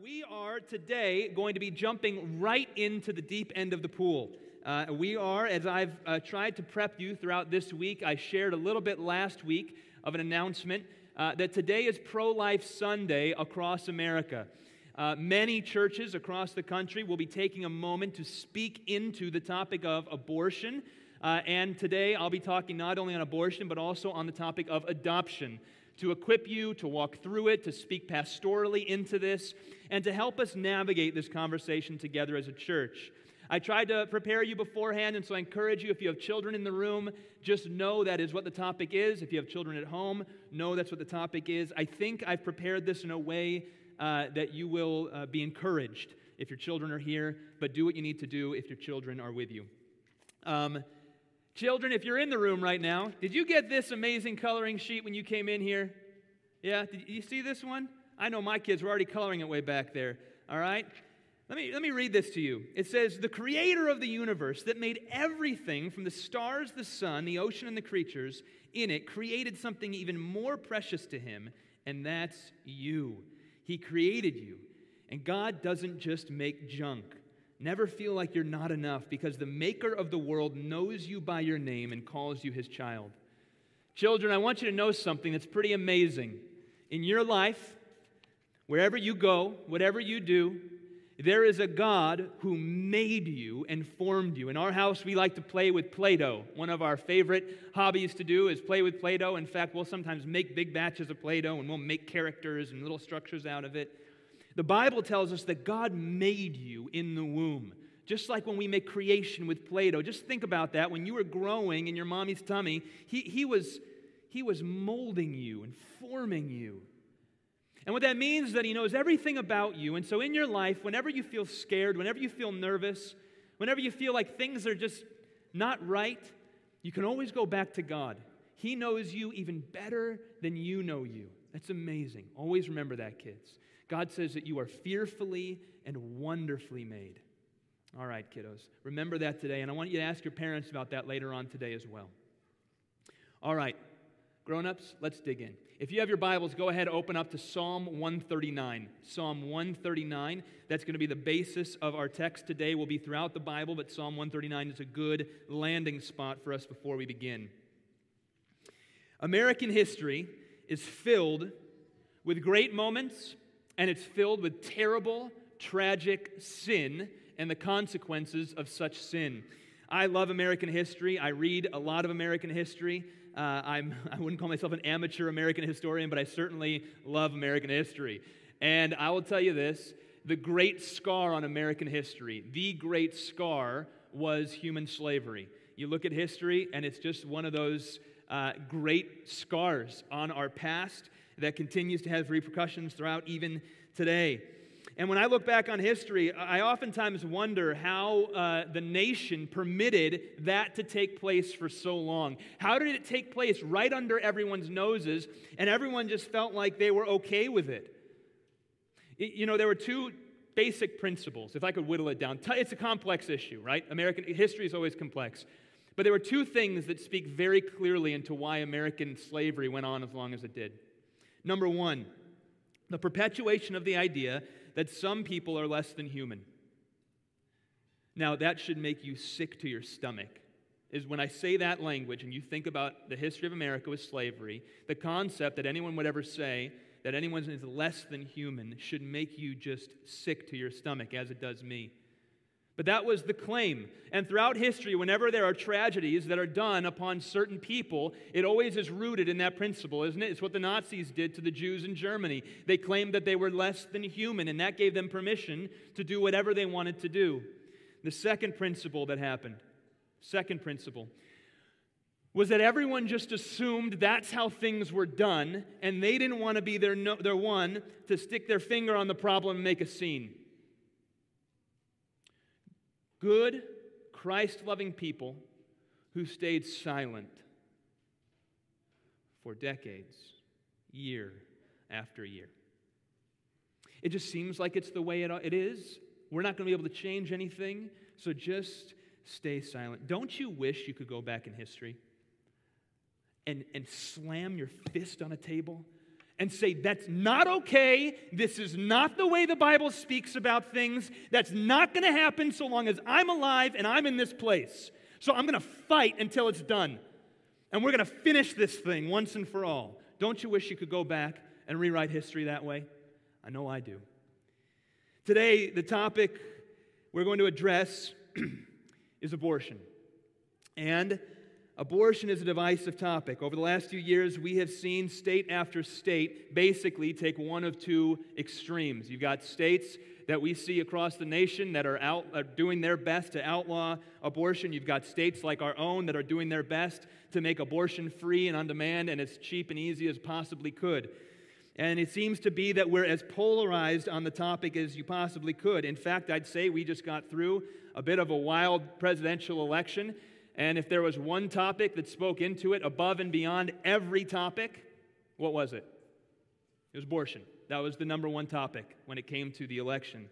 we are today going to be jumping right into the deep end of the pool. Uh, we are, as I've uh, tried to prep you throughout this week, I shared a little bit last week of an announcement uh, that today is Pro Life Sunday across America. Uh, many churches across the country will be taking a moment to speak into the topic of abortion. Uh, and today I'll be talking not only on abortion, but also on the topic of adoption to equip you to walk through it, to speak pastorally into this, and to help us navigate this conversation together as a church. I tried to prepare you beforehand, and so I encourage you if you have children in the room, just know that is what the topic is. If you have children at home, know that's what the topic is. I think I've prepared this in a way uh, that you will uh, be encouraged if your children are here, but do what you need to do if your children are with you. Um, Children, if you're in the room right now, did you get this amazing coloring sheet when you came in here? Yeah, did you see this one? I know my kids were already coloring it way back there. All right? Let me, let me read this to you. It says, The creator of the universe that made everything from the stars, the sun, the ocean, and the creatures in it created something even more precious to him, and that's you. He created you. And God doesn't just make junk. Never feel like you're not enough because the maker of the world knows you by your name and calls you his child. Children, I want you to know something that's pretty amazing. In your life, wherever you go, whatever you do, there is a God who made you and formed you. In our house, we like to play with Play Doh. One of our favorite hobbies to do is play with Play Doh. In fact, we'll sometimes make big batches of Play Doh and we'll make characters and little structures out of it. The Bible tells us that God made you in the womb. Just like when we make creation with Play Doh. Just think about that. When you were growing in your mommy's tummy, he, he, was, he was molding you and forming you. And what that means is that He knows everything about you. And so in your life, whenever you feel scared, whenever you feel nervous, whenever you feel like things are just not right, you can always go back to God. He knows you even better than you know you. That's amazing. Always remember that, kids. God says that you are fearfully and wonderfully made. All right, kiddos. Remember that today, and I want you to ask your parents about that later on today as well. All right, grown ups, let's dig in. If you have your Bibles, go ahead and open up to Psalm 139. Psalm 139. That's going to be the basis of our text today. Will be throughout the Bible, but Psalm 139 is a good landing spot for us before we begin. American history is filled with great moments and it's filled with terrible, tragic sin and the consequences of such sin. I love American history. I read a lot of American history. Uh, I'm, I wouldn't call myself an amateur American historian, but I certainly love American history. And I will tell you this the great scar on American history, the great scar was human slavery. You look at history, and it's just one of those uh, great scars on our past that continues to have repercussions throughout even today. And when I look back on history, I oftentimes wonder how uh, the nation permitted that to take place for so long. How did it take place right under everyone's noses, and everyone just felt like they were okay with it? You know, there were two basic principles, if I could whittle it down. It's a complex issue, right? American history is always complex. But there were two things that speak very clearly into why American slavery went on as long as it did. Number one, the perpetuation of the idea that some people are less than human. Now, that should make you sick to your stomach. Is when I say that language and you think about the history of America with slavery, the concept that anyone would ever say that anyone is less than human should make you just sick to your stomach, as it does me. But that was the claim. And throughout history, whenever there are tragedies that are done upon certain people, it always is rooted in that principle, isn't it? It's what the Nazis did to the Jews in Germany. They claimed that they were less than human, and that gave them permission to do whatever they wanted to do. The second principle that happened, second principle, was that everyone just assumed that's how things were done, and they didn't want to be their, no, their one to stick their finger on the problem and make a scene good, Christ loving people who stayed silent for decades, year after year. It just seems like it's the way it, is. We're not going to be able to change anything, so just stay silent. Don't you wish you could go back in history and, and slam your fist on a table and say, That's not okay. This is not the way the Bible speaks about things. That's not going to happen so long as I'm alive and I'm in this place. So I'm going to fight until it's done. And we're going to finish this thing once and for all. Don't you wish you could go back and rewrite history that way? I know I do. Today, the topic we're going to address is abortion. And Abortion is a divisive topic. Over the last few years, we have seen state after state basically take one of two extremes. You've got states that we see across the nation that are, out, are doing their best to outlaw abortion. You've got states like our own that are doing their best to make abortion free and on demand and as cheap and easy as possibly could. And it seems to be that we're as polarized on the topic as you possibly could. In fact, I'd say we just got through a bit of a wild presidential election. And if there was one topic that spoke into it above and beyond every topic, what was it? It was abortion. That was the number one topic when it came to the election.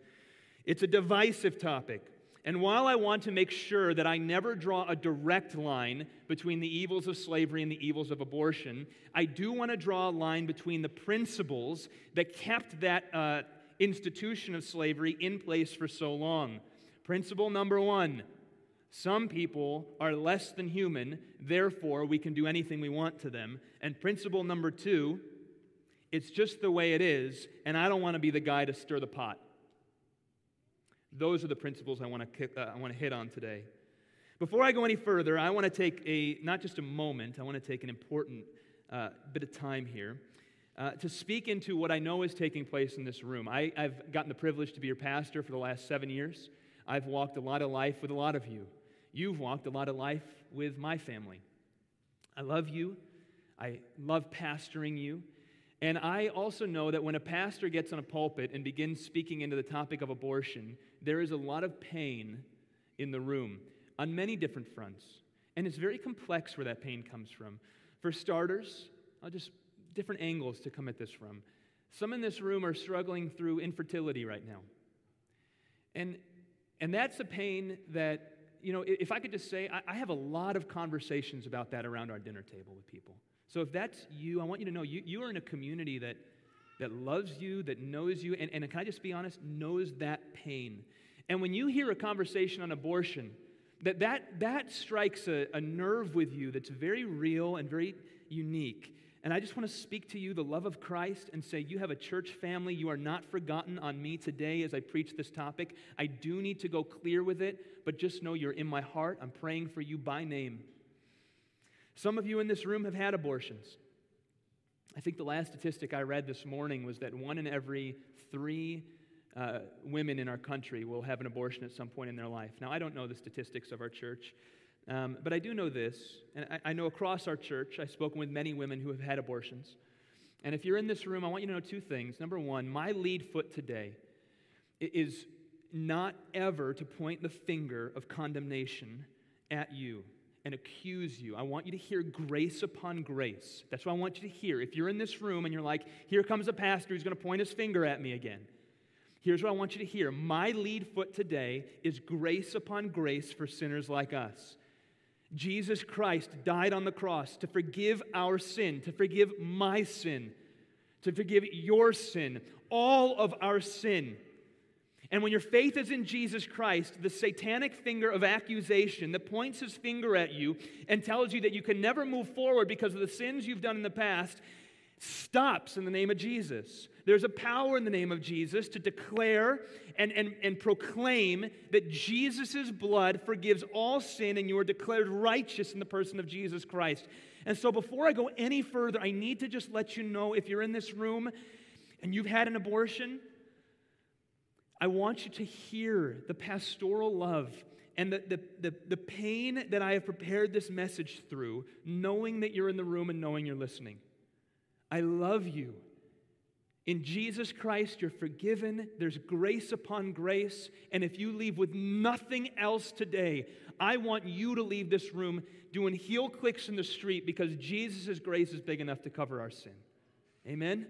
It's a divisive topic. And while I want to make sure that I never draw a direct line between the evils of slavery and the evils of abortion, I do want to draw a line between the principles that kept that uh, institution of slavery in place for so long. Principle number one some people are less than human, therefore, we can do anything we want to them. And principle number two, it's just the way it is, and I don't want to be the guy to stir the pot. Those are the principles I want to, kick, uh, I want to hit on today. Before I go any further, I want to take a, not just a moment, I want to take an important uh, bit of time here uh, to speak into what I know is taking place in this room. I, I've gotten the privilege to be your pastor for the last seven years. I've walked a lot of life with a lot of you. You've walked a lot of life with my family. I love you. I love pastoring you. And I also know that when a pastor gets on a pulpit and begins speaking into the topic of abortion, there is a lot of pain in the room on many different fronts. And it's very complex where that pain comes from. For starters, I'll just different angles to come at this from. Some in this room are struggling through infertility right now. And, and that's a pain that you know, if I could just say, I, have a lot of conversations about that around our dinner table with people. So if that's you, I want you to know you, you are in a community that, that loves you, that knows you, and, and can I just be honest, knows that pain. And when you hear a conversation on abortion, that, that, that strikes a, a nerve with you that's very real and very unique. And I just want to speak to you the love of Christ and say, You have a church family. You are not forgotten on me today as I preach this topic. I do need to go clear with it, but just know you're in my heart. I'm praying for you by name. Some of you in this room have had abortions. I think the last statistic I read this morning was that one in every three uh, women in our country will have an abortion at some point in their life. Now, I don't know the statistics of our church. Um, but I do know this, and I, I know across our church, I've spoken with many women who have had abortions. And if you're in this room, I want you to know two things. Number one, my lead foot today is not ever to point the finger of condemnation at you and accuse you. I want you to hear grace upon grace. That's what I want you to hear. If you're in this room and you're like, here comes a pastor who's going to point his finger at me again, here's what I want you to hear. My lead foot today is grace upon grace for sinners like us. Jesus Christ died on the cross to forgive our sin, to forgive my sin, to forgive your sin, all of our sin. And when your faith is in Jesus Christ, the satanic finger of accusation that points his finger at you and tells you that you can never move forward because of the sins you've done in the past stops in the name of Jesus. There's a power in the name of Jesus to declare and, and, and proclaim that Jesus' blood forgives all sin and you are declared righteous in the person of Jesus Christ. And so, before I go any further, I need to just let you know if you're in this room and you've had an abortion, I want you to hear the pastoral love and the, the, the, the, pain that I have prepared this message through, knowing that you're in the room and knowing you're listening. I love you. In Jesus Christ, you're forgiven. There's grace upon grace. And if you leave with nothing else today, I want you to leave this room doing heel clicks in the street because Jesus' grace is big enough to cover our sin. Amen?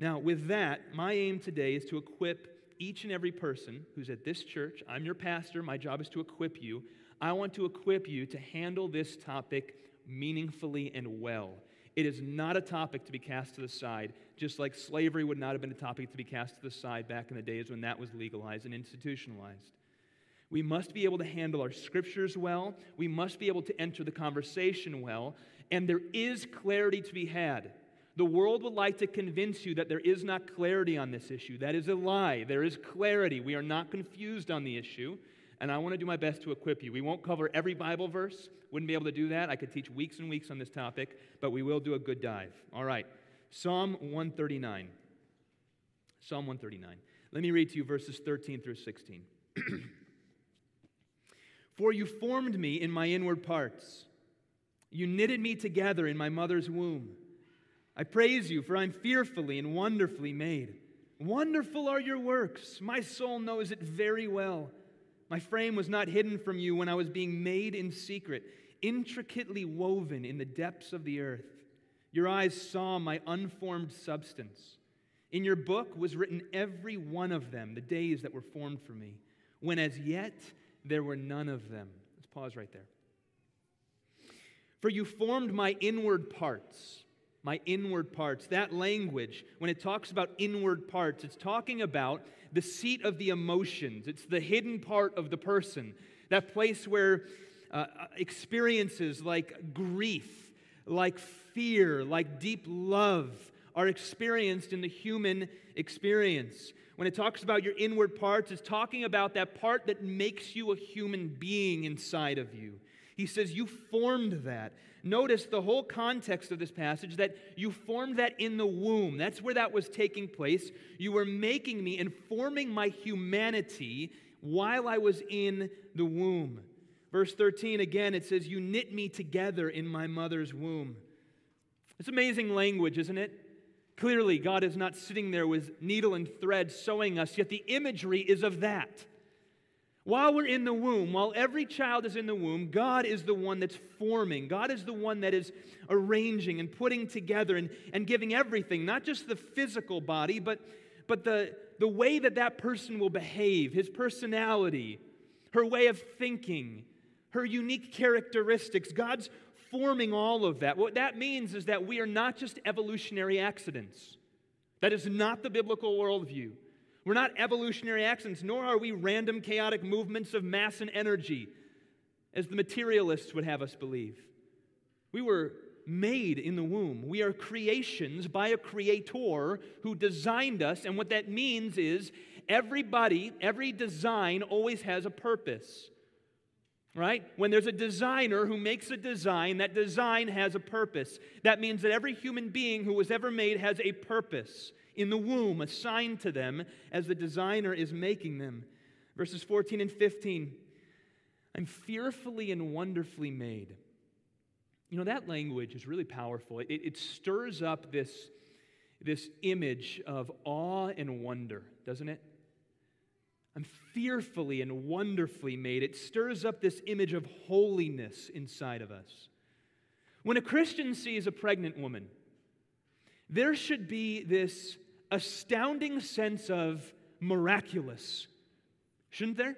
Now, with that, my aim today is to equip each and every person who's at this church. I'm your pastor. My job is to equip you. I want to equip you to handle this topic meaningfully and well. It is not a topic to be cast to the side, just like slavery would not have been a topic to be cast to the side back in the days when that was legalized and institutionalized. We must be able to handle our scriptures well. We must be able to enter the conversation well. And there is clarity to be had. The world would like to convince you that there is not clarity on this issue. That is a lie. There is clarity. We are not confused on the issue. And I want to do my best to equip you. We won't cover every Bible verse. Wouldn't be able to do that. I could teach weeks and weeks on this topic, but we will do a good dive. All right. Psalm 139. Psalm 139. Let me read to you verses 13 through 16. For you formed me in my inward parts. You knitted me together in my mother's womb. I praise you, for I'm fearfully and wonderfully made. Wonderful are your works. My soul knows it very well. My frame was not hidden from you when I was being made in secret, intricately woven in the depths of the earth. Your eyes saw my unformed substance. In your book was written every one of them, the days that were formed for me, when as yet there were none of them. Let's pause right there. For you formed my inward parts. My inward parts. That language, when it talks about inward parts, it's talking about the seat of the emotions. It's the hidden part of the person. That place where uh, experiences like grief, like fear, like deep love are experienced in the human experience. When it talks about your inward parts, it's talking about that part that makes you a human being inside of you. He says, You formed that. Notice the whole context of this passage that you formed that in the womb. That's where that was taking place. You were making me and forming my humanity while I was in the womb. Verse 13, again, it says, You knit me together in my mother's womb. It's amazing language, isn't it? Clearly, God is not sitting there with needle and thread sewing us, yet the imagery is of that. While we're in the womb, while every child is in the womb, God is the one that's forming. God is the one that is arranging and putting together and, and giving everything, not just the physical body, but, but the, the way that that person will behave, his personality, her way of thinking, her unique characteristics. God's forming all of that. What that means is that we are not just evolutionary accidents. That is not the biblical worldview. We're not evolutionary accidents, nor are we random chaotic movements of mass and energy, as the materialists would have us believe. We were made in the womb. We are creations by a creator who designed us, and what that means is everybody, every design always has a purpose right? When there's a designer who makes a design, that design has a purpose. That means that every human being who was ever made has a purpose in the womb assigned to them as the designer is making them. Verses 14 and 15 I'm fearfully and wonderfully made. You know, that language is really powerful. It, it stirs up this, this image of awe and wonder, doesn't it? I'm fearfully and wonderfully made. It stirs up this image of holiness inside of us. When a Christian sees a pregnant woman, there should be this astounding sense of miraculous, shouldn't there?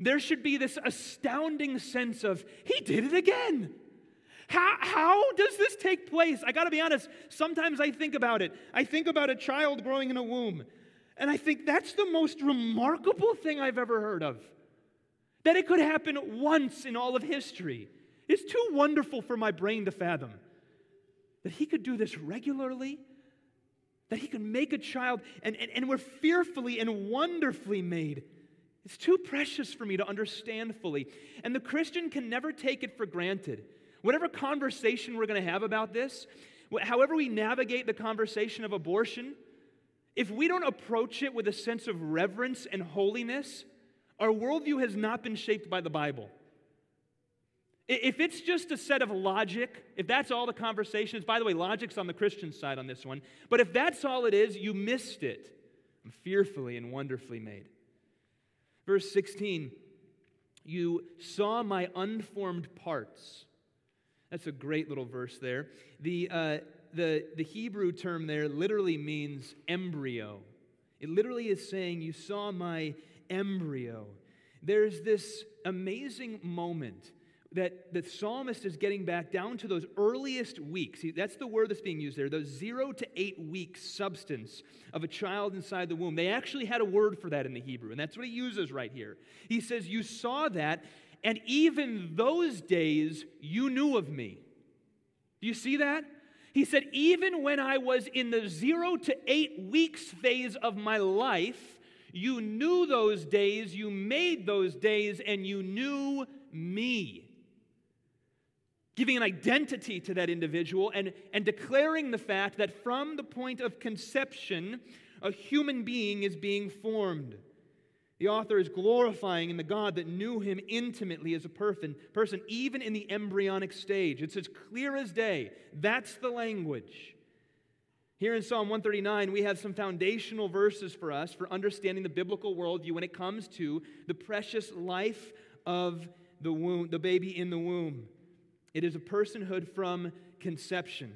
There should be this astounding sense of, he did it again. How, how does this take place? I gotta be honest, sometimes I think about it. I think about a child growing in a womb. And I think that's the most remarkable thing I've ever heard of. That it could happen once in all of history. is too wonderful for my brain to fathom. That he could do this regularly, that he can make a child, and, and, and we're fearfully and wonderfully made. It's too precious for me to understand fully. And the Christian can never take it for granted. Whatever conversation we're going to have about this, however we navigate the conversation of abortion, if we don't approach it with a sense of reverence and holiness, our worldview has not been shaped by the Bible. If it's just a set of logic, if that's all the conversation is, by the way, logic's on the Christian side on this one, but if that's all it is, you missed it. I'm fearfully and wonderfully made. Verse 16, you saw my unformed parts. That's a great little verse there. The, uh, the, the Hebrew term there literally means embryo. It literally is saying, You saw my embryo. There's this amazing moment that the psalmist is getting back down to those earliest weeks. That's the word that's being used there, those zero to eight week substance of a child inside the womb. They actually had a word for that in the Hebrew, and that's what he uses right here. He says, You saw that, and even those days you knew of me. Do you see that? He said, Even when I was in the zero to eight weeks phase of my life, you knew those days, you made those days, and you knew me giving an identity to that individual and, and declaring the fact that from the point of conception, a human being is being formed. The author is glorifying in the God that knew him intimately as a person, even in the embryonic stage. It's as clear as day. That's the language. Here in Psalm 139, we have some foundational verses for us for understanding the biblical worldview when it comes to the precious life of the womb, the baby in the womb. It is a personhood from conception.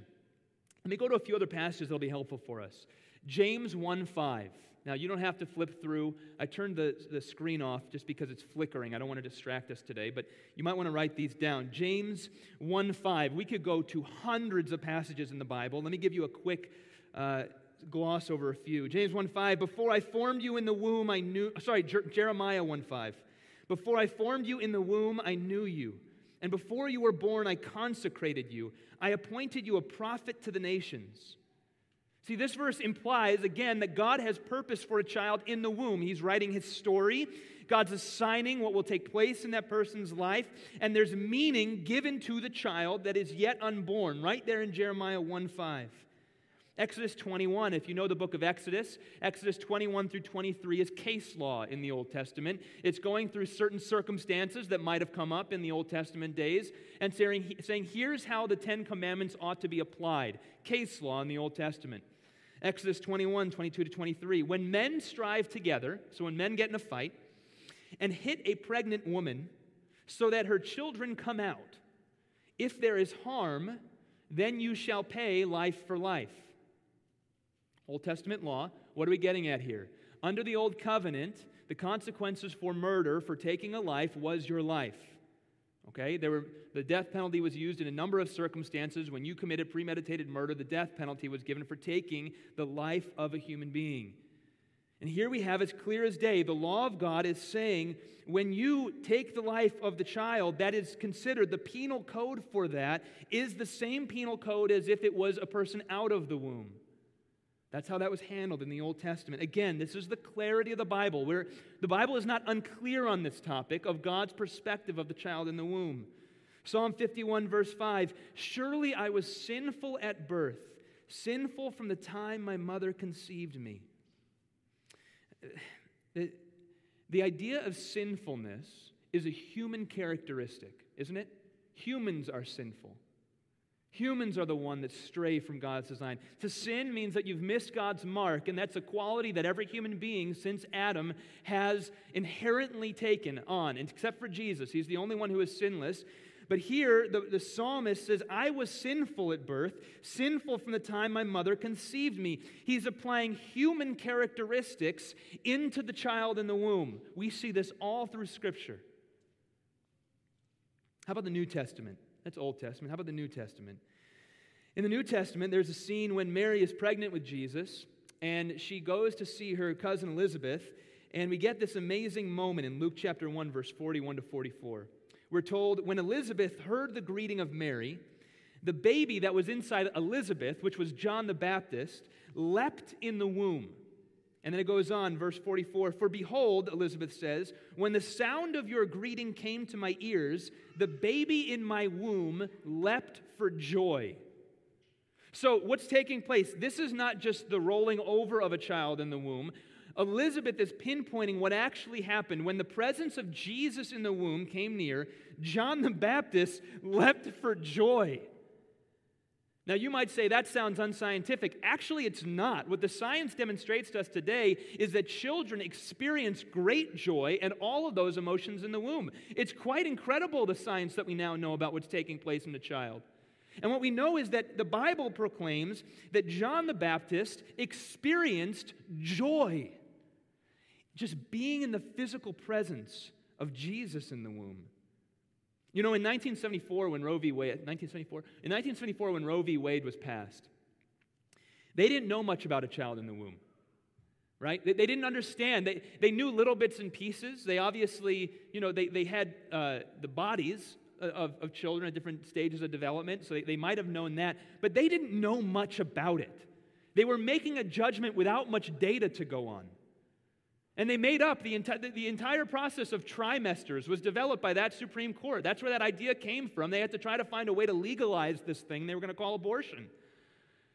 Let me go to a few other passages that'll be helpful for us. James 1 5. Now, you don't have to flip through. I turned the, the screen off just because it's flickering. I don't want to distract us today, but you might want to write these down. James 1 5. We could go to hundreds of passages in the Bible. Let me give you a quick uh, gloss over a few. James 1 5. Before I formed you in the womb, I knew. Sorry, Jer- Jeremiah 1 5. Before I formed you in the womb, I knew you. And before you were born, I consecrated you. I appointed you a prophet to the nations. See, this verse implies, again, that God has purpose for a child in the womb. He's writing his story. God's assigning what will take place in that person's life, and there's meaning given to the child that is yet unborn, right there in Jeremiah 1 5. Exodus 21, if you know the book of Exodus, Exodus 21 through 23 is case law in the Old Testament. It's going through certain circumstances that might have come up in the Old Testament days and saying, saying here's how the Ten Commandments ought to be applied. Case law in the Old Testament. Exodus 21, 22 to 23. When men strive together, so when men get in a fight, and hit a pregnant woman so that her children come out, if there is harm, then you shall pay life for life Old Testament law. What are we getting at here? Under the Old Covenant, the consequences for murder, for taking a life, was your life. Okay? There were, the death penalty was used in a number of circumstances. When you committed premeditated murder, the death penalty was given for taking the life of a human being. And here we have, as clear as day, the law of God is saying when you take the life of the child, that is considered the penal code for that is the same penal code as if it was a person out of the womb. That's how that was handled in the Old Testament. Again, this is the clarity of the Bible, where the Bible is not unclear on this topic of God's perspective of the child in the womb. Psalm 51, verse 5 Surely I was sinful at birth, sinful from the time my mother conceived me. The, the idea of sinfulness is a human characteristic, isn't it? Humans are sinful. Humans are the one that stray from God's design. To sin means that you've missed God's mark, and that's a quality that every human being since Adam has inherently taken on, except for Jesus. He's the only one who is sinless. But here, the, the psalmist says, I was sinful at birth, sinful from the time my mother conceived me. He's applying human characteristics into the child in the womb. We see this all through Scripture. How about the New Testament? That's Old Testament. How about the New Testament? In the New Testament, there's a scene when Mary is pregnant with Jesus, and she goes to see her cousin Elizabeth, and we get this amazing moment in Luke chapter 1, verse 41 to 44. We're told when Elizabeth heard the greeting of Mary, the baby that was inside Elizabeth, which was John the Baptist, leapt in the womb. And then it goes on, verse 44 For behold, Elizabeth says, when the sound of your greeting came to my ears, the baby in my womb leapt for joy. So, what's taking place? This is not just the rolling over of a child in the womb. Elizabeth is pinpointing what actually happened. When the presence of Jesus in the womb came near, John the Baptist leapt for joy. Now, you might say that sounds unscientific. Actually, it's not. What the science demonstrates to us today is that children experience great joy and all of those emotions in the womb. It's quite incredible, the science that we now know about what's taking place in the child. And what we know is that the Bible proclaims that John the Baptist experienced joy just being in the physical presence of Jesus in the womb. You know, in 1974, when Roe v. Wade, 1974, in 1974, when Roe v. Wade was passed, they didn't know much about a child in the womb, right? They, they didn't understand. They, they knew little bits and pieces. They obviously, you know, they, they had uh, the bodies of, of children at different stages of development, so they, they might have known that, but they didn't know much about it. They were making a judgment without much data to go on. And they made up the, enti- the entire process of trimesters was developed by that Supreme Court. That's where that idea came from. They had to try to find a way to legalize this thing they were going to call abortion.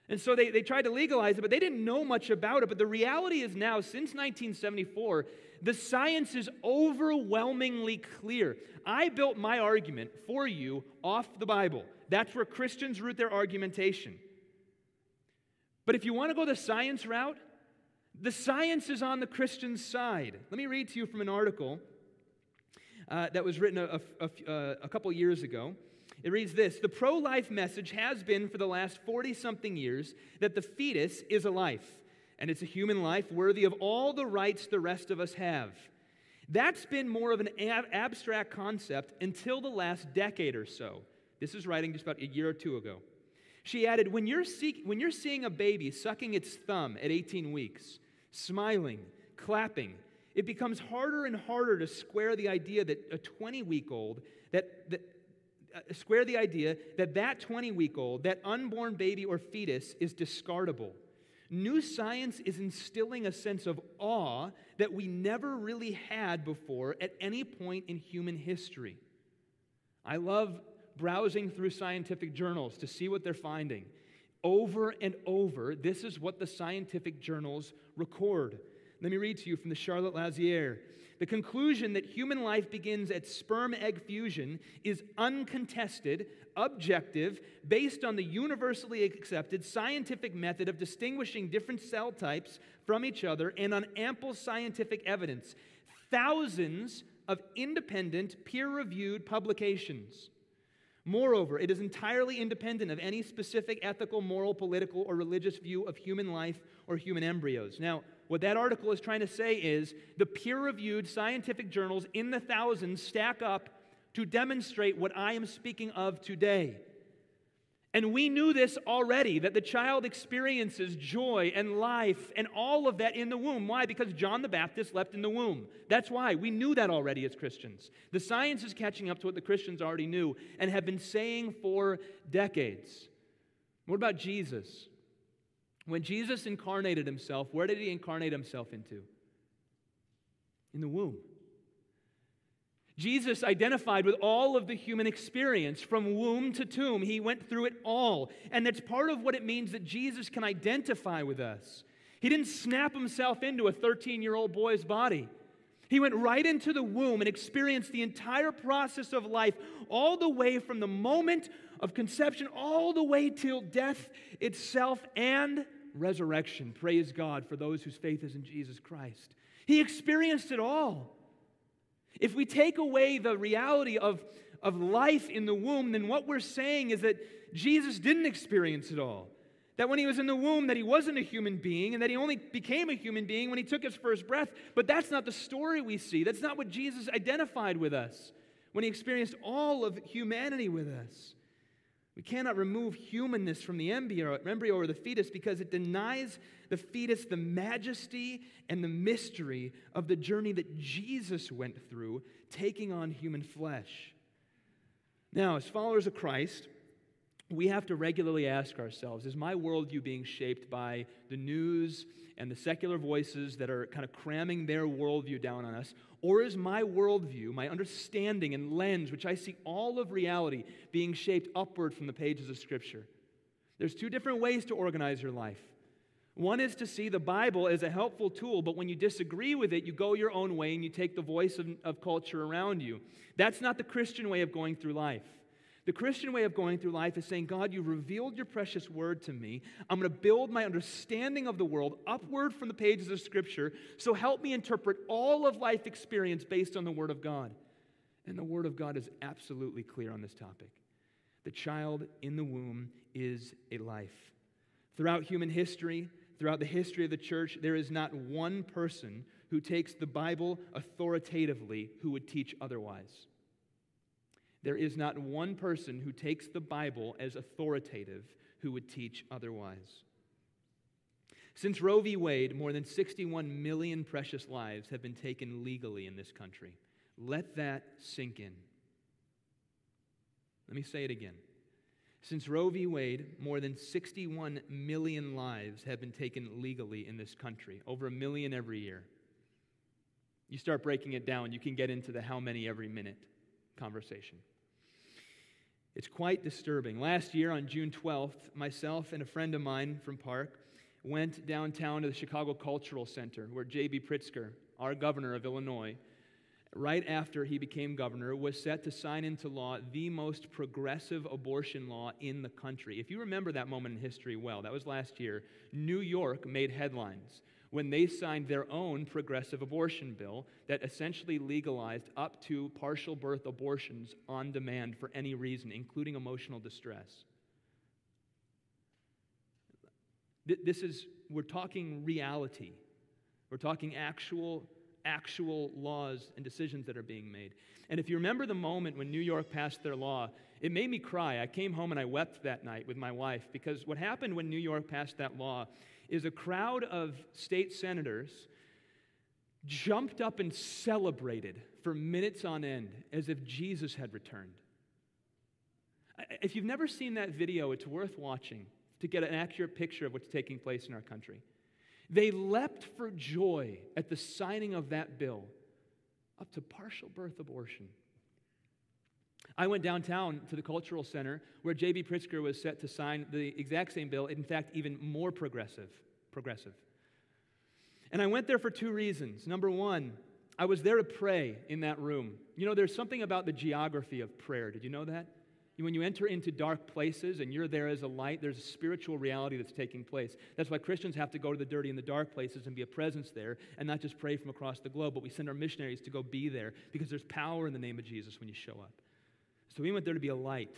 And so they, they tried to legalize it, but they didn't know much about it. But the reality is now, since 1974, the science is overwhelmingly clear. I built my argument for you off the Bible. That's where Christians root their argumentation. But if you want to go the science route, the science is on the Christian side. Let me read to you from an article uh, that was written a, a, a, uh, a couple years ago. It reads this The pro life message has been for the last 40 something years that the fetus is a life, and it's a human life worthy of all the rights the rest of us have. That's been more of an ab- abstract concept until the last decade or so. This is writing just about a year or two ago. She added, when you're, see- when you're seeing a baby sucking its thumb at 18 weeks, smiling, clapping, it becomes harder and harder to square the idea that a 20 week old, that, that uh, square the idea that that 20 week old, that unborn baby or fetus, is discardable. New science is instilling a sense of awe that we never really had before at any point in human history. I love browsing through scientific journals to see what they're finding. Over and over, this is what the scientific journals record. Let me read to you from the Charlotte Lozier. The conclusion that human life begins at sperm egg fusion is uncontested, objective, based on the universally accepted scientific method of distinguishing different cell types from each other and on ample scientific evidence. Thousands of independent, peer reviewed publications. Moreover, it is entirely independent of any specific ethical, moral, political, or religious view of human life or human embryos. Now, what that article is trying to say is the peer reviewed scientific journals in the thousands stack up to demonstrate what I am speaking of today. And we knew this already that the child experiences joy and life and all of that in the womb. Why? Because John the Baptist left in the womb. That's why. We knew that already as Christians. The science is catching up to what the Christians already knew and have been saying for decades. What about Jesus? When Jesus incarnated himself, where did he incarnate himself into? In the womb. Jesus identified with all of the human experience from womb to tomb. He went through it all. And that's part of what it means that Jesus can identify with us. He didn't snap himself into a 13 year old boy's body. He went right into the womb and experienced the entire process of life, all the way from the moment of conception, all the way till death itself and resurrection. Praise God for those whose faith is in Jesus Christ. He experienced it all. If we take away the reality of, of life in the womb, then what we're saying is that Jesus didn't experience it all. That when he was in the womb, that he wasn't a human being, and that he only became a human being when he took his first breath. But that's not the story we see. That's not what Jesus identified with us when he experienced all of humanity with us. We cannot remove humanness from the embryo, or the fetus because it denies the fetus the majesty and the mystery of the journey that Jesus went through, taking on human flesh. Now, as followers of Christ, we have to regularly ask ourselves is my worldview being shaped by the news and the secular voices that are kind of cramming their worldview down on us? Or is my worldview, my understanding and lens, which I see all of reality, being shaped upward from the pages of Scripture? There's two different ways to organize your life. One is to see the Bible as a helpful tool, but when you disagree with it, you go your own way and you take the voice of, of culture around you. That's not the Christian way of going through life. The Christian way of going through life is saying, God, you revealed your precious word to me. I'm going to build my understanding of the world upward from the pages of Scripture. So help me interpret all of life experience based on the Word of God. And the Word of God is absolutely clear on this topic. The child in the womb is a life. Throughout human history, throughout the history of the church, there is not one person who takes the Bible authoritatively who would teach otherwise. There is not one person who takes the Bible as authoritative who would teach otherwise. Since Roe v. Wade, more than 61 million precious lives have been taken legally in this country. Let that sink in. Let me say it again. Since Roe v. Wade, more than 61 million lives have been taken legally in this country, over a million every year. You start breaking it down, you can get into the how many every minute conversation. It's quite disturbing. Last year on June 12th, myself and a friend of mine from Park went downtown to the Chicago Cultural Center where J.B. Pritzker, our governor of Illinois, right after he became governor, was set to sign into law the most progressive abortion law in the country. If you remember that moment in history well, that was last year, New York made headlines when they signed their own progressive abortion bill that essentially legalized up to partial birth abortions on demand for any reason, including emotional distress. This is, we're talking reality. We're talking actual, actual laws and decisions that are being made. And if you remember the moment when New York passed their law, it made me cry. I came home and I wept that night with my wife because what happened when New York passed that law is a crowd of state senators jumped up and celebrated for minutes on end as if Jesus had returned. If you've never seen that video, it's worth watching to get an accurate picture of what's taking place in our country. They leapt for joy at the signing of that bill up to partial birth abortion. I went downtown to the Cultural Center where J.B. Pritzker was set to sign the exact same bill, in fact, even more progressive. progressive. And I went there for two reasons. Number one, I was there to pray in that room. You know, there's something about the geography of prayer. Did you know that? When you enter into dark places and you're there as a light, there's a spiritual reality that's taking place. That's why Christians have to go to the dirty and the dark places and be a presence there and not just pray from across the globe, but we send our missionaries to go be there because there's power in the name of Jesus when you show up. So we went there to be a light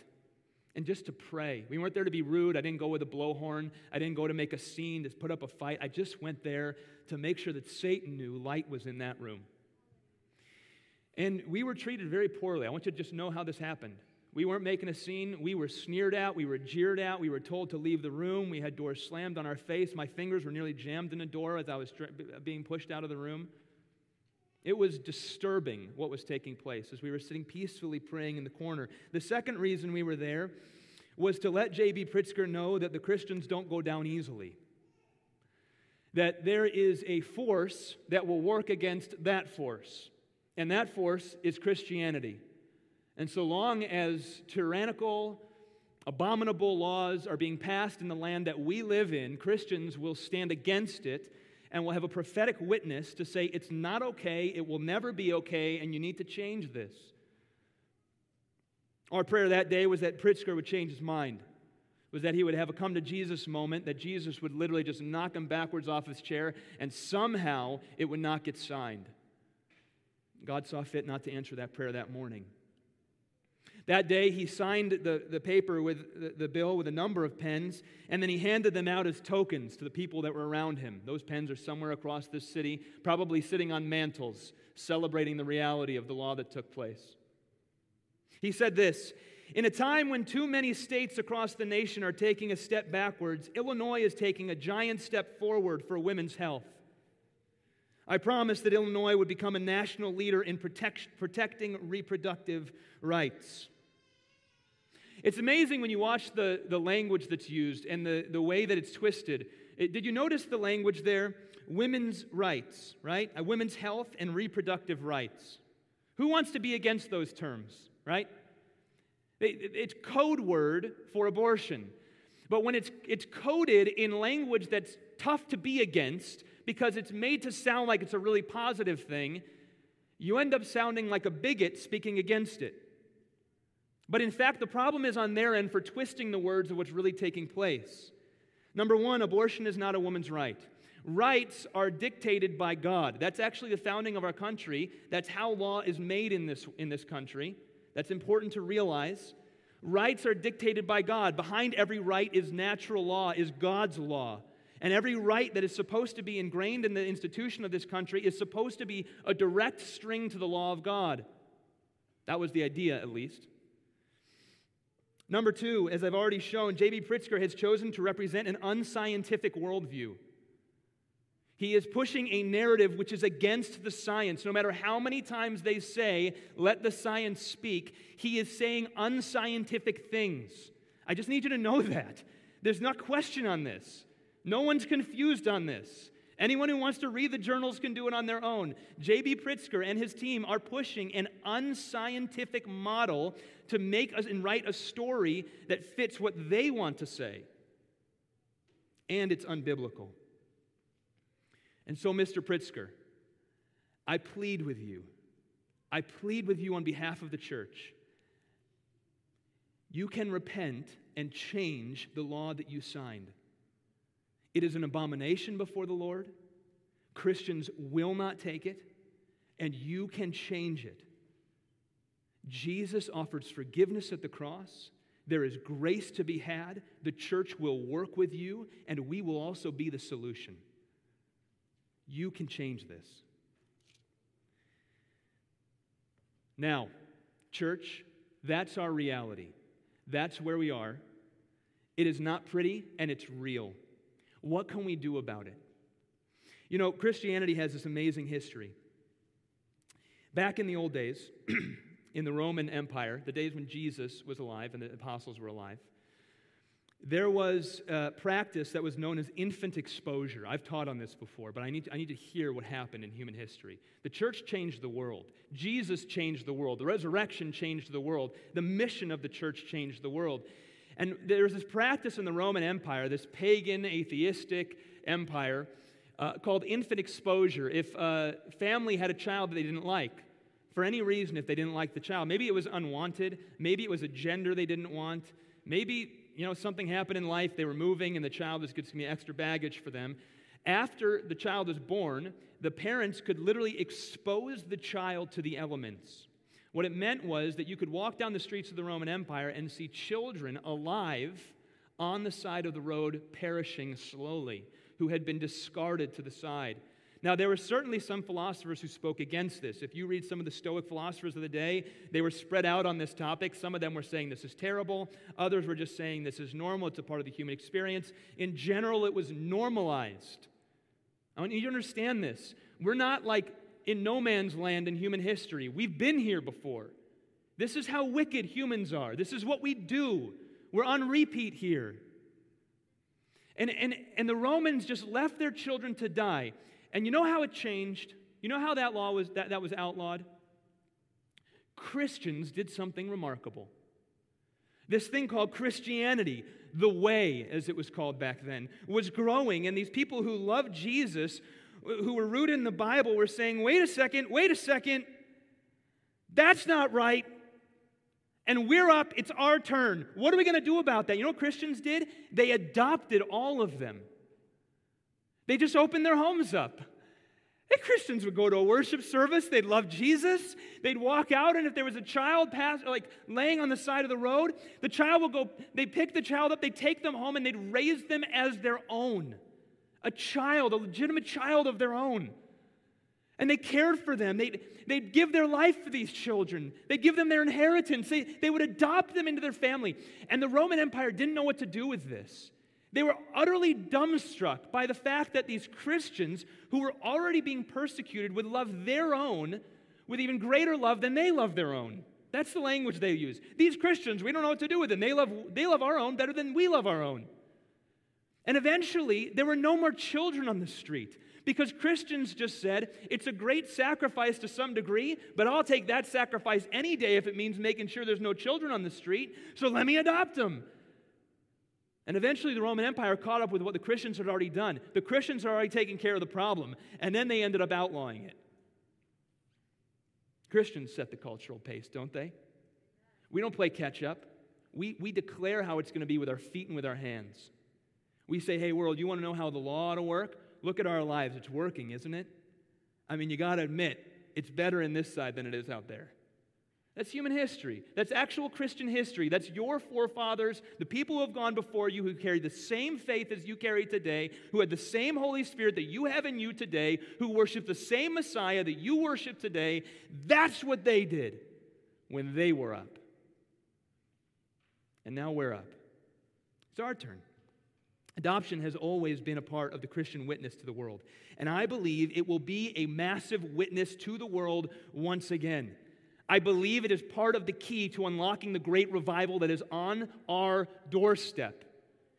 and just to pray. We weren't there to be rude. I didn't go with a blowhorn. I didn't go to make a scene, to put up a fight. I just went there to make sure that Satan knew light was in that room. And we were treated very poorly. I want you to just know how this happened. We weren't making a scene. We were sneered at. We were jeered at. We were told to leave the room. We had doors slammed on our face. My fingers were nearly jammed in a door as I was being pushed out of the room. It was disturbing what was taking place as we were sitting peacefully praying in the corner. The second reason we were there was to let J.B. Pritzker know that the Christians don't go down easily. That there is a force that will work against that force, and that force is Christianity. And so long as tyrannical, abominable laws are being passed in the land that we live in, Christians will stand against it and will have a prophetic witness to say it's not okay, it will never be okay, and you need to change this. Our prayer that day was that Pritzker would change his mind, was that he would have a come to Jesus moment, that Jesus would literally just knock him backwards off his chair, and somehow it would not get signed. God saw fit not to answer that prayer that morning. That day, he signed the, the paper with the, the bill with a number of pens, and then he handed them out as tokens to the people that were around him. Those pens are somewhere across this city, probably sitting on mantles, celebrating the reality of the law that took place. He said this In a time when too many states across the nation are taking a step backwards, Illinois is taking a giant step forward for women's health. I promised that Illinois would become a national leader in protect, protecting reproductive rights. It's amazing when you watch the, the language that's used and the, the way that it's twisted. It, did you notice the language there? Women's rights, right? Women's health and reproductive rights. Who wants to be against those terms, right? It, it's code word for abortion. But when it's, it's coded in language that's tough to be against because it's made to sound like it's a really positive thing, you end up sounding like a bigot speaking against it. But in fact, the problem is on their end for twisting the words of what's really taking place. Number one, abortion is not a woman's right. Rights are dictated by God. That's actually the founding of our country. That's how law is made in this, in this country. That's important to realize. Rights are dictated by God. Behind every right is natural law, is God's law. And every right that is supposed to be ingrained in the institution of this country is supposed to be a direct string to the law of God. That was the idea, at least. Number two, as I've already shown, J.B. Pritzker has chosen to represent an unscientific worldview. He is pushing a narrative which is against the science. No matter how many times they say, let the science speak, he is saying unscientific things. I just need you to know that. There's not question on this. No one's confused on this. Anyone who wants to read the journals can do it on their own. J.B. Pritzker and his team are pushing an unscientific model to make us and write a story that fits what they want to say. And it's unbiblical. And so, Mr. Pritzker, I plead with you. I plead with you on behalf of the church. You can repent and change the law that you signed. It is an abomination before the Lord. Christians will not take it, and you can change it. Jesus offers forgiveness at the cross. There is grace to be had. The church will work with you, and we will also be the solution. You can change this. Now, church, that's our reality. That's where we are. It is not pretty and it's real. What can we do about it? You know, Christianity has this amazing history. Back in the old days, in the Roman Empire, the days when Jesus was alive and the apostles were alive, there was a practice that was known as infant exposure. I've taught on this before, but I need, to, I need to hear what happened in human history. The church changed the world. Jesus changed the world. The resurrection changed the world. The mission of the church changed the world. And there was this practice in the Roman Empire, this pagan, atheistic empire, uh, called infant exposure. If a family had a child that they didn't like, for any reason, if they didn't like the child, maybe it was unwanted, maybe it was a gender they didn't want, maybe you know, something happened in life, they were moving, and the child was be extra baggage for them. After the child was born, the parents could literally expose the child to the elements. What it meant was that you could walk down the streets of the Roman Empire and see children alive on the side of the road perishing slowly, who had been discarded to the side. Now, there were certainly some philosophers who spoke against this. If you read some of the Stoic philosophers of the day, they were spread out on this topic. Some of them were saying this is terrible, others were just saying this is normal, it's a part of the human experience. In general, it was normalized. I want you to understand this. We're not like in no man's land in human history, we've been here before. This is how wicked humans are, this is what we do. We're on repeat here. And, and, and the Romans just left their children to die. And you know how it changed? You know how that law was that, that was outlawed? Christians did something remarkable. This thing called Christianity, the way, as it was called back then, was growing, and these people who loved Jesus, who were rooted in the Bible, were saying, wait a second, wait a second, that's not right. And we're up, it's our turn. What are we going to do about that? You know what Christians did? They adopted all of them. They just opened their homes up. And Christians would go to a worship service, they'd love Jesus, they'd walk out, and if there was a child pass, like laying on the side of the road, the child would go, they'd pick the child up, they'd take them home, and they'd raise them as their own. A child, a legitimate child of their own. And they cared for them. They'd, they'd give their life for these children. They'd give them their inheritance. They, they would adopt them into their family. And the Roman Empire didn't know what to do with this. They were utterly dumbstruck by the fact that these Christians, who were already being persecuted, would love their own with even greater love than they love their own. That's the language they use. These Christians, we don't know what to do with them. They love, they love our own better than we love our own. And eventually, there were no more children on the street because Christians just said, it's a great sacrifice to some degree, but I'll take that sacrifice any day if it means making sure there's no children on the street, so let me adopt them. And eventually, the Roman Empire caught up with what the Christians had already done. The Christians had already taken care of the problem, and then they ended up outlawing it. Christians set the cultural pace, don't they? We don't play catch up. We, we declare how it's going to be with our feet and with our hands. We say, hey, world, you want to know how the law ought to work? Look at our lives. It's working, isn't it? I mean, you got to admit, it's better in this side than it is out there. That's human history. That's actual Christian history. That's your forefathers, the people who have gone before you, who carried the same faith as you carry today, who had the same Holy Spirit that you have in you today, who worship the same Messiah that you worship today. That's what they did when they were up. And now we're up. It's our turn. Adoption has always been a part of the Christian witness to the world. And I believe it will be a massive witness to the world once again. I believe it is part of the key to unlocking the great revival that is on our doorstep.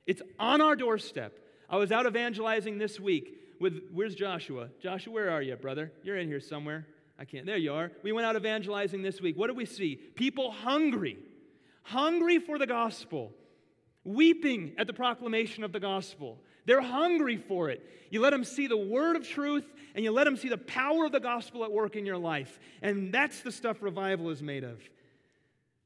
It's on our doorstep. I was out evangelizing this week with, where's Joshua? Joshua, where are you, brother? You're in here somewhere. I can't. There you are. We went out evangelizing this week. What did we see? People hungry, hungry for the gospel, weeping at the proclamation of the gospel. They're hungry for it. You let them see the word of truth and you let them see the power of the gospel at work in your life. And that's the stuff revival is made of.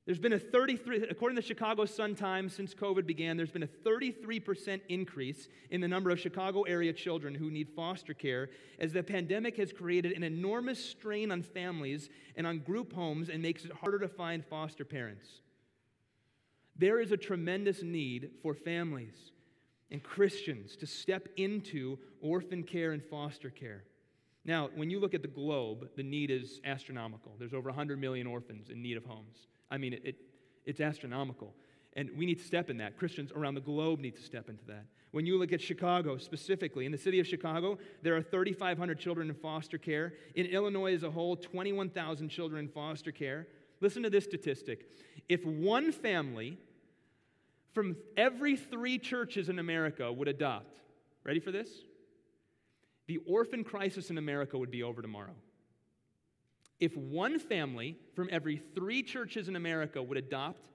There's been a 33, according to the Chicago Sun-Times, since COVID began, there's been a 33% increase in the number of Chicago area children who need foster care as the pandemic has created an enormous strain on families and on group homes and makes it harder to find foster parents. There is a tremendous need for families and Christians to step into orphan care and foster care. Now, when you look at the globe, the need is astronomical. There's over 100 million orphans in need of homes. I mean, it, it, it's astronomical. And we need to step in that. Christians around the globe need to step into that. When you look at Chicago specifically, in the city of Chicago, there are 3,500 children in foster care. In Illinois as a whole, 21,000 children in foster care. Listen to this statistic. If one family from every three churches in America would adopt, ready for this? The orphan crisis in America would be over tomorrow if one family from every three churches in America would adopt,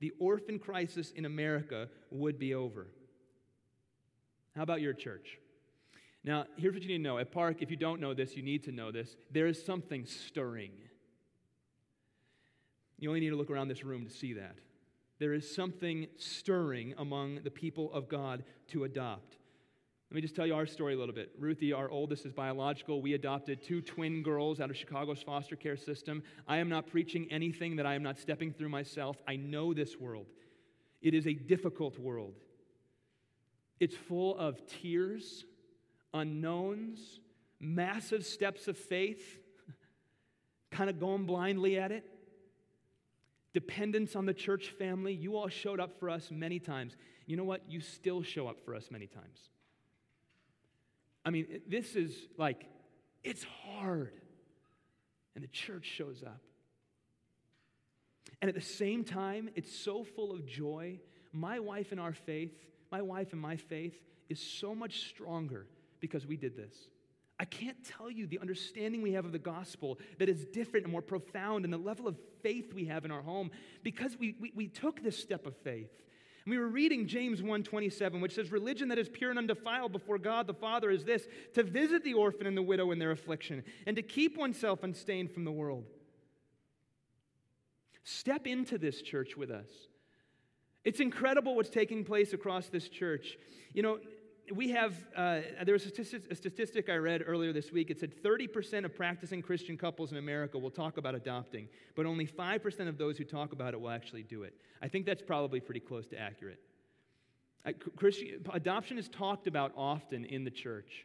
the orphan crisis in America would be over. How about your church? Now, here's what you need to know. At Park, if you don't know this, you need to know this. There is something stirring. You only need to look around this room to see that. There is something stirring among the people of God to adopt. Let me just tell you our story a little bit. Ruthie, our oldest, is biological. We adopted two twin girls out of Chicago's foster care system. I am not preaching anything that I am not stepping through myself. I know this world. It is a difficult world. It's full of tears, unknowns, massive steps of faith, kind of going blindly at it. Dependence on the church family. You all showed up for us many times. You know what? You still show up for us many times. I mean, this is like, it's hard. And the church shows up. And at the same time, it's so full of joy. My wife and our faith, my wife and my faith is so much stronger because we did this. I can't tell you the understanding we have of the gospel that is different and more profound, and the level of faith we have in our home because we, we, we took this step of faith. And we were reading James 1:27, which says, Religion that is pure and undefiled before God the Father is this to visit the orphan and the widow in their affliction, and to keep oneself unstained from the world. Step into this church with us. It's incredible what's taking place across this church. You know, we have, uh, there was a statistic, I read earlier this week. It said 30% of practicing Christian couples in America will talk about adopting, but only 5% of those who talk about it will actually do it. I think that's probably pretty close to accurate. Christian, adoption is talked about often in the church,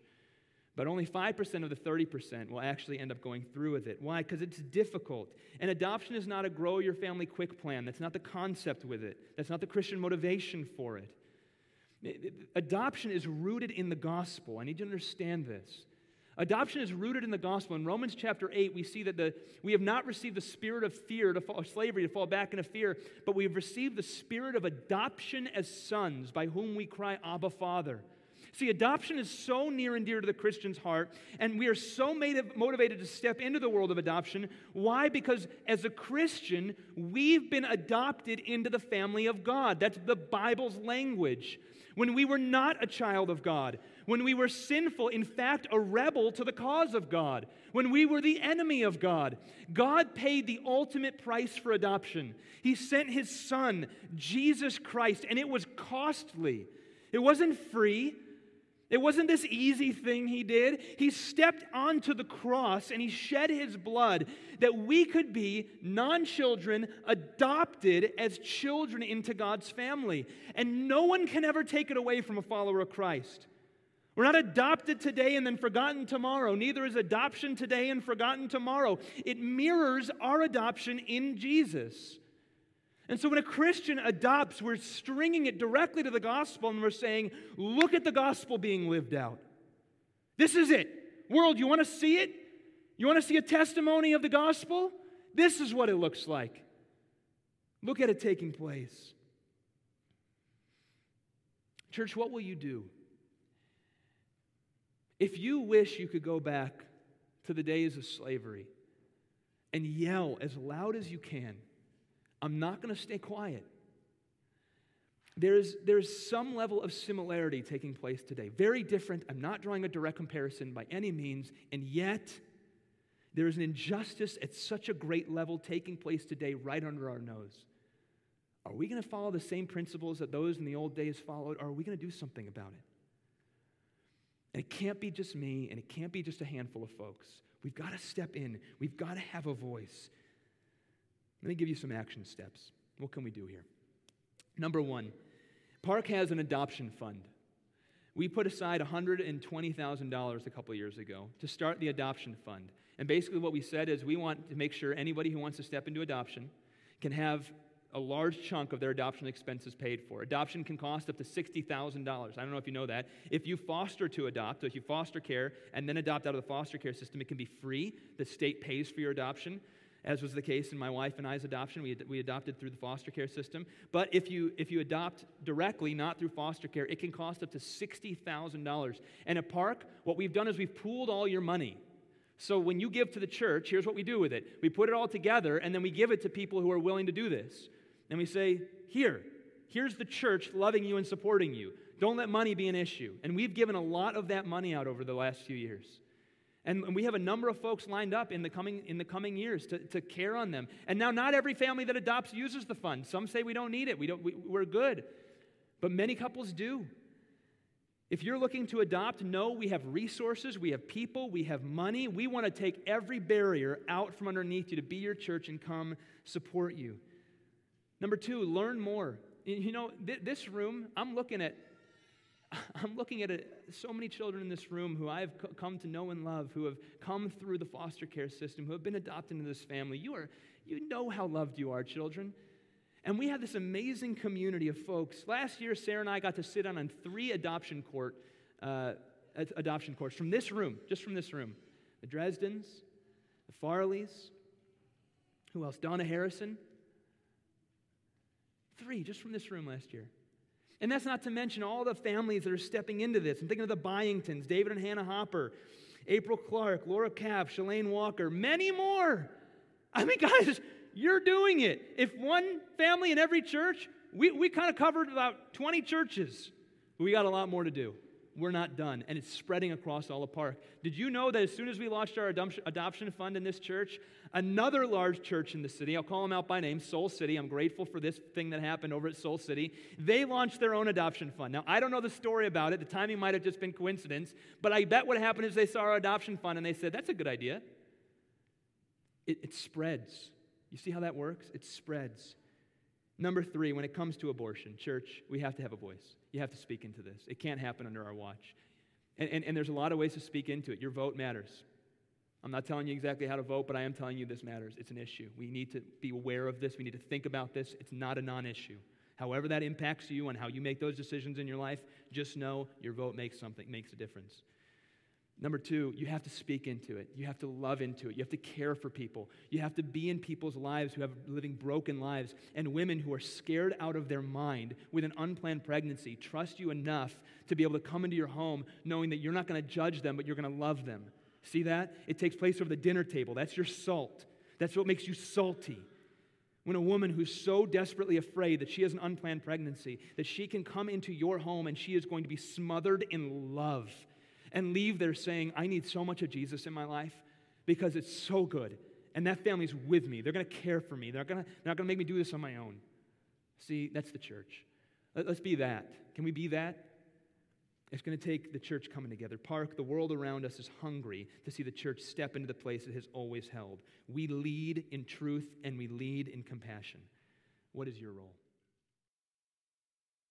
but only 5% of the 30% will actually end up going through with it. Why? Because it's difficult. And adoption is not a grow your family quick plan. That's not the concept with it, that's not the Christian motivation for it. Adoption is rooted in the gospel. I need you to understand this. Adoption is rooted in the gospel. In Romans chapter 8, we see that the, we have not received the spirit of fear, to fall, slavery, to fall back into fear, but we have received the spirit of adoption as sons, by whom we cry, Abba, Father. See, adoption is so near and dear to the Christian's heart, and we are so motivated to step into the world of adoption. Why? Because as a Christian, we've been adopted into the family of God. That's the Bible's language when we were not a child of God, when we were sinful, in fact, a rebel to the cause of God, when we were the enemy of God. God paid the ultimate price for adoption. He sent His Son, Jesus Christ, and it was costly. It wasn't free, it wasn't this easy thing he did. He stepped onto the cross and he shed his blood that we could be non children adopted as children into God's family. And no one can ever take it away from a follower of Christ. We're not adopted today and then forgotten tomorrow. Neither is adoption today and forgotten tomorrow. It mirrors our adoption in Jesus. And so when a Christian adopts, we're stringing it directly to the gospel and we're saying, look at the gospel being lived out. This is it. World, you want to see it? You want to see a testimony of the gospel? This is what it looks like. Look at it taking place. Church, what will you do? If you wish you could go back to the days of slavery and yell as loud as you can, I'm not going to stay quiet. There's, there's some level of similarity taking place today. Very different. I'm not drawing a direct comparison by any means, and yet there is an injustice at such a great level taking place today right under our nose. Are we going to follow the same principles that those in the old days followed, or are we going to do something about it? And it can't be just me, and it can't be just a handful of folks. We've got to step in, we've got to have a voice. Let me give you some action steps. What can we do here? Number one, Park has an adoption fund. We put aside $120,000 a couple years ago to start the adoption fund. And basically, what we said is we want to make sure anybody who wants to step into adoption can have a large chunk of their adoption expenses paid for. Adoption can cost up to $60,000. I don't know if you know that. If you foster to adopt, if you foster care and then adopt out of the foster care system, it can be free. The state pays for your adoption, as was the case in my wife and I's adoption. We, we adopted through the foster care system. But if you, if you adopt directly, not through foster care, it can cost up to $60,000. And at Park, what we've done is we've pooled all your money. So when you give to the church, here's what we do with it we put it all together, and then we give it to people who are willing to do this and we say, Here, here's the church loving you and supporting you. Don't let money be an issue. And we've given a lot of that money out over the last few years. And we have a number of folks lined up in the coming, in the coming years to, to care on them. And now, not every family that adopts uses the fund. Some say we don't need it, we don't, we, we're good. But many couples do. If you're looking to adopt, know we have resources, we have people, we have money. We want to take every barrier out from underneath you to be your church and come support you. Number two, learn more. You know, th- this room, I'm looking at, I'm looking at a, so many children in this room who I've c- come to know and love, who have come through the foster care system, who have been adopted into this family. You are, you know how loved you are, children. And we have this amazing community of folks. Last year, Sarah and I got to sit on, on three adoption court, uh, adoption courts from this room, just from this room. The Dresdens, the Farleys, who else? Donna Harrison, Three just from this room last year. And that's not to mention all the families that are stepping into this. I'm thinking of the Byingtons, David and Hannah Hopper, April Clark, Laura Capp, Shalane Walker, many more. I mean, guys, you're doing it. If one family in every church, we, we kind of covered about 20 churches. We got a lot more to do we're not done. And it's spreading across all of Park. Did you know that as soon as we launched our adoption fund in this church, another large church in the city, I'll call them out by name, Soul City, I'm grateful for this thing that happened over at Soul City, they launched their own adoption fund. Now, I don't know the story about it. The timing might have just been coincidence, but I bet what happened is they saw our adoption fund and they said, that's a good idea. It, it spreads. You see how that works? It spreads. Number three, when it comes to abortion, church, we have to have a voice. You have to speak into this. It can't happen under our watch. And, and, and there's a lot of ways to speak into it. Your vote matters. I'm not telling you exactly how to vote, but I am telling you this matters. It's an issue. We need to be aware of this. We need to think about this. It's not a non issue. However, that impacts you and how you make those decisions in your life, just know your vote makes something, makes a difference. Number two, you have to speak into it. You have to love into it. You have to care for people. You have to be in people's lives who have living broken lives and women who are scared out of their mind with an unplanned pregnancy. Trust you enough to be able to come into your home knowing that you're not going to judge them, but you're going to love them. See that? It takes place over the dinner table. That's your salt. That's what makes you salty. When a woman who's so desperately afraid that she has an unplanned pregnancy, that she can come into your home and she is going to be smothered in love and leave there saying, I need so much of Jesus in my life because it's so good. And that family's with me. They're going to care for me. They're, gonna, they're not going to make me do this on my own. See, that's the church. Let, let's be that. Can we be that? It's going to take the church coming together. Park, the world around us is hungry to see the church step into the place it has always held. We lead in truth and we lead in compassion. What is your role?